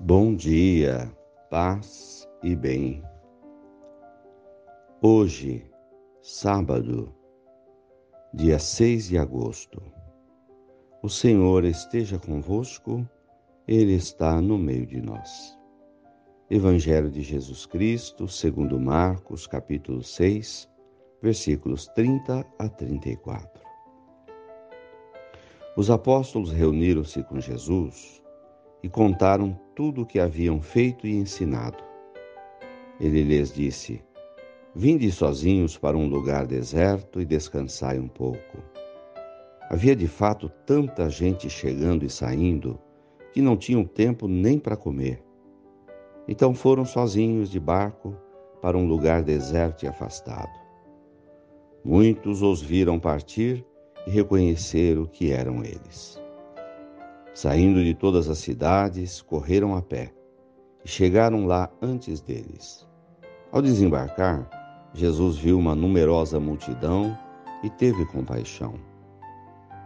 Bom dia, paz e bem. Hoje, sábado, dia 6 de agosto. O Senhor esteja convosco, Ele está no meio de nós. Evangelho de Jesus Cristo, segundo Marcos, capítulo 6, versículos 30 a 34. Os apóstolos reuniram-se com Jesus e contaram tudo o que haviam feito e ensinado. Ele lhes disse: Vinde sozinhos para um lugar deserto e descansai um pouco. Havia de fato tanta gente chegando e saindo que não tinham tempo nem para comer. Então foram sozinhos de barco para um lugar deserto e afastado. Muitos os viram partir e reconheceram que eram eles. Saindo de todas as cidades, correram a pé e chegaram lá antes deles. Ao desembarcar, Jesus viu uma numerosa multidão e teve compaixão,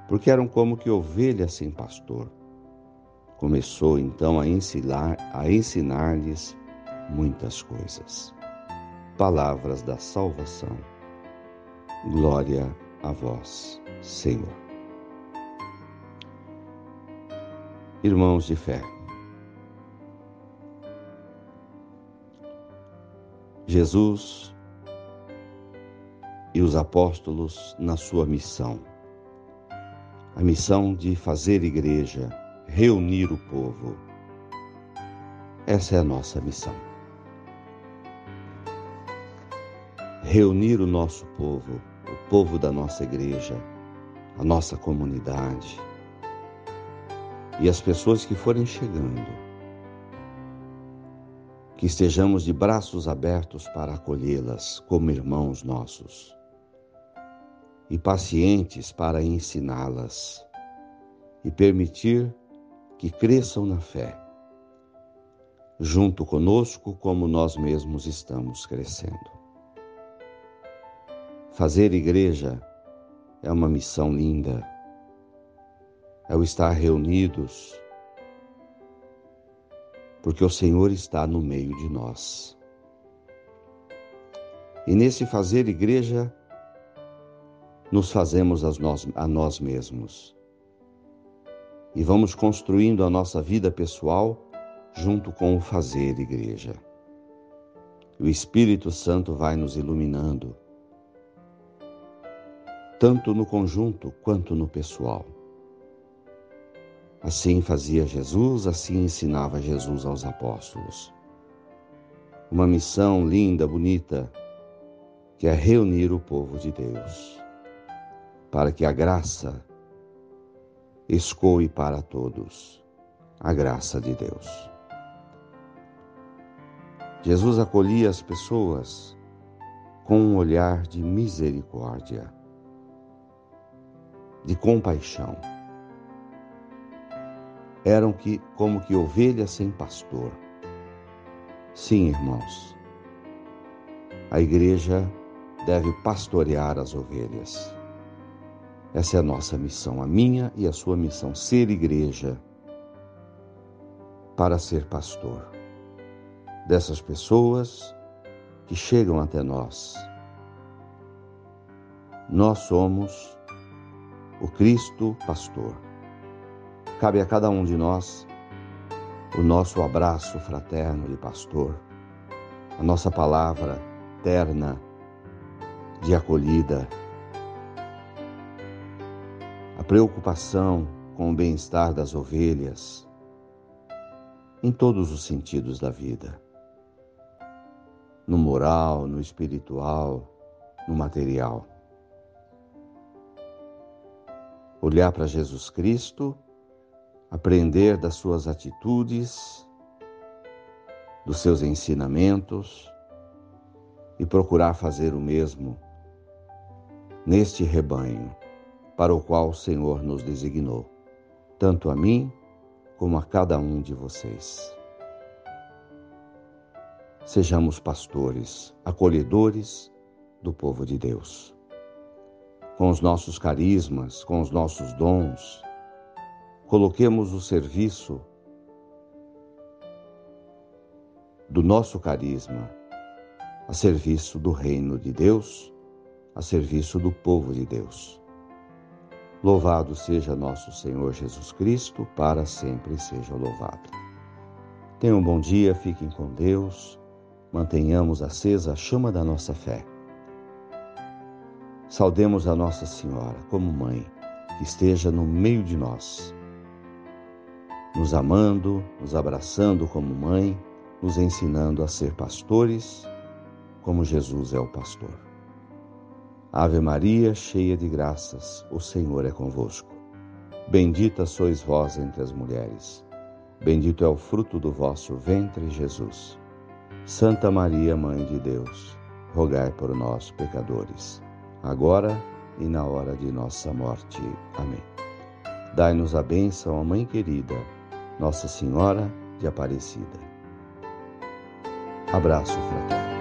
porque eram como que ovelhas sem pastor. Começou então a ensinar a ensinar-lhes muitas coisas. Palavras da salvação. Glória a vós, Senhor. Irmãos de fé. Jesus e os apóstolos na sua missão, a missão de fazer igreja, reunir o povo. Essa é a nossa missão. Reunir o nosso povo, o povo da nossa igreja, a nossa comunidade e as pessoas que forem chegando. Que estejamos de braços abertos para acolhê-las como irmãos nossos e pacientes para ensiná-las e permitir que cresçam na fé, junto conosco, como nós mesmos estamos crescendo. Fazer igreja é uma missão linda é o estar reunidos, porque o Senhor está no meio de nós. E nesse fazer igreja, nos fazemos a nós, a nós mesmos. E vamos construindo a nossa vida pessoal junto com o fazer igreja. O Espírito Santo vai nos iluminando, tanto no conjunto quanto no pessoal. Assim fazia Jesus, assim ensinava Jesus aos apóstolos. Uma missão linda, bonita, que é reunir o povo de Deus, para que a graça escoe para todos a graça de Deus. Jesus acolhia as pessoas com um olhar de misericórdia, de compaixão eram que como que ovelhas sem pastor. Sim, irmãos. A igreja deve pastorear as ovelhas. Essa é a nossa missão, a minha e a sua missão, ser igreja para ser pastor dessas pessoas que chegam até nós. Nós somos o Cristo pastor. Cabe a cada um de nós o nosso abraço fraterno de pastor, a nossa palavra terna de acolhida, a preocupação com o bem-estar das ovelhas, em todos os sentidos da vida, no moral, no espiritual, no material. Olhar para Jesus Cristo aprender das suas atitudes, dos seus ensinamentos e procurar fazer o mesmo neste rebanho para o qual o Senhor nos designou, tanto a mim como a cada um de vocês. Sejamos pastores, acolhedores do povo de Deus. Com os nossos carismas, com os nossos dons, Coloquemos o serviço do nosso carisma a serviço do reino de Deus, a serviço do povo de Deus. Louvado seja nosso Senhor Jesus Cristo, para sempre seja louvado. Tenham um bom dia, fiquem com Deus, mantenhamos acesa a chama da nossa fé. Saudemos a Nossa Senhora como mãe, que esteja no meio de nós, nos amando, nos abraçando como mãe, nos ensinando a ser pastores, como Jesus é o pastor. Ave Maria, cheia de graças, o Senhor é convosco. Bendita sois vós entre as mulheres. Bendito é o fruto do vosso ventre, Jesus. Santa Maria, Mãe de Deus, rogai por nós, pecadores, agora e na hora de nossa morte. Amém. Dai-nos a bênção, Mãe querida, Nossa Senhora de Aparecida. Abraço fraterno.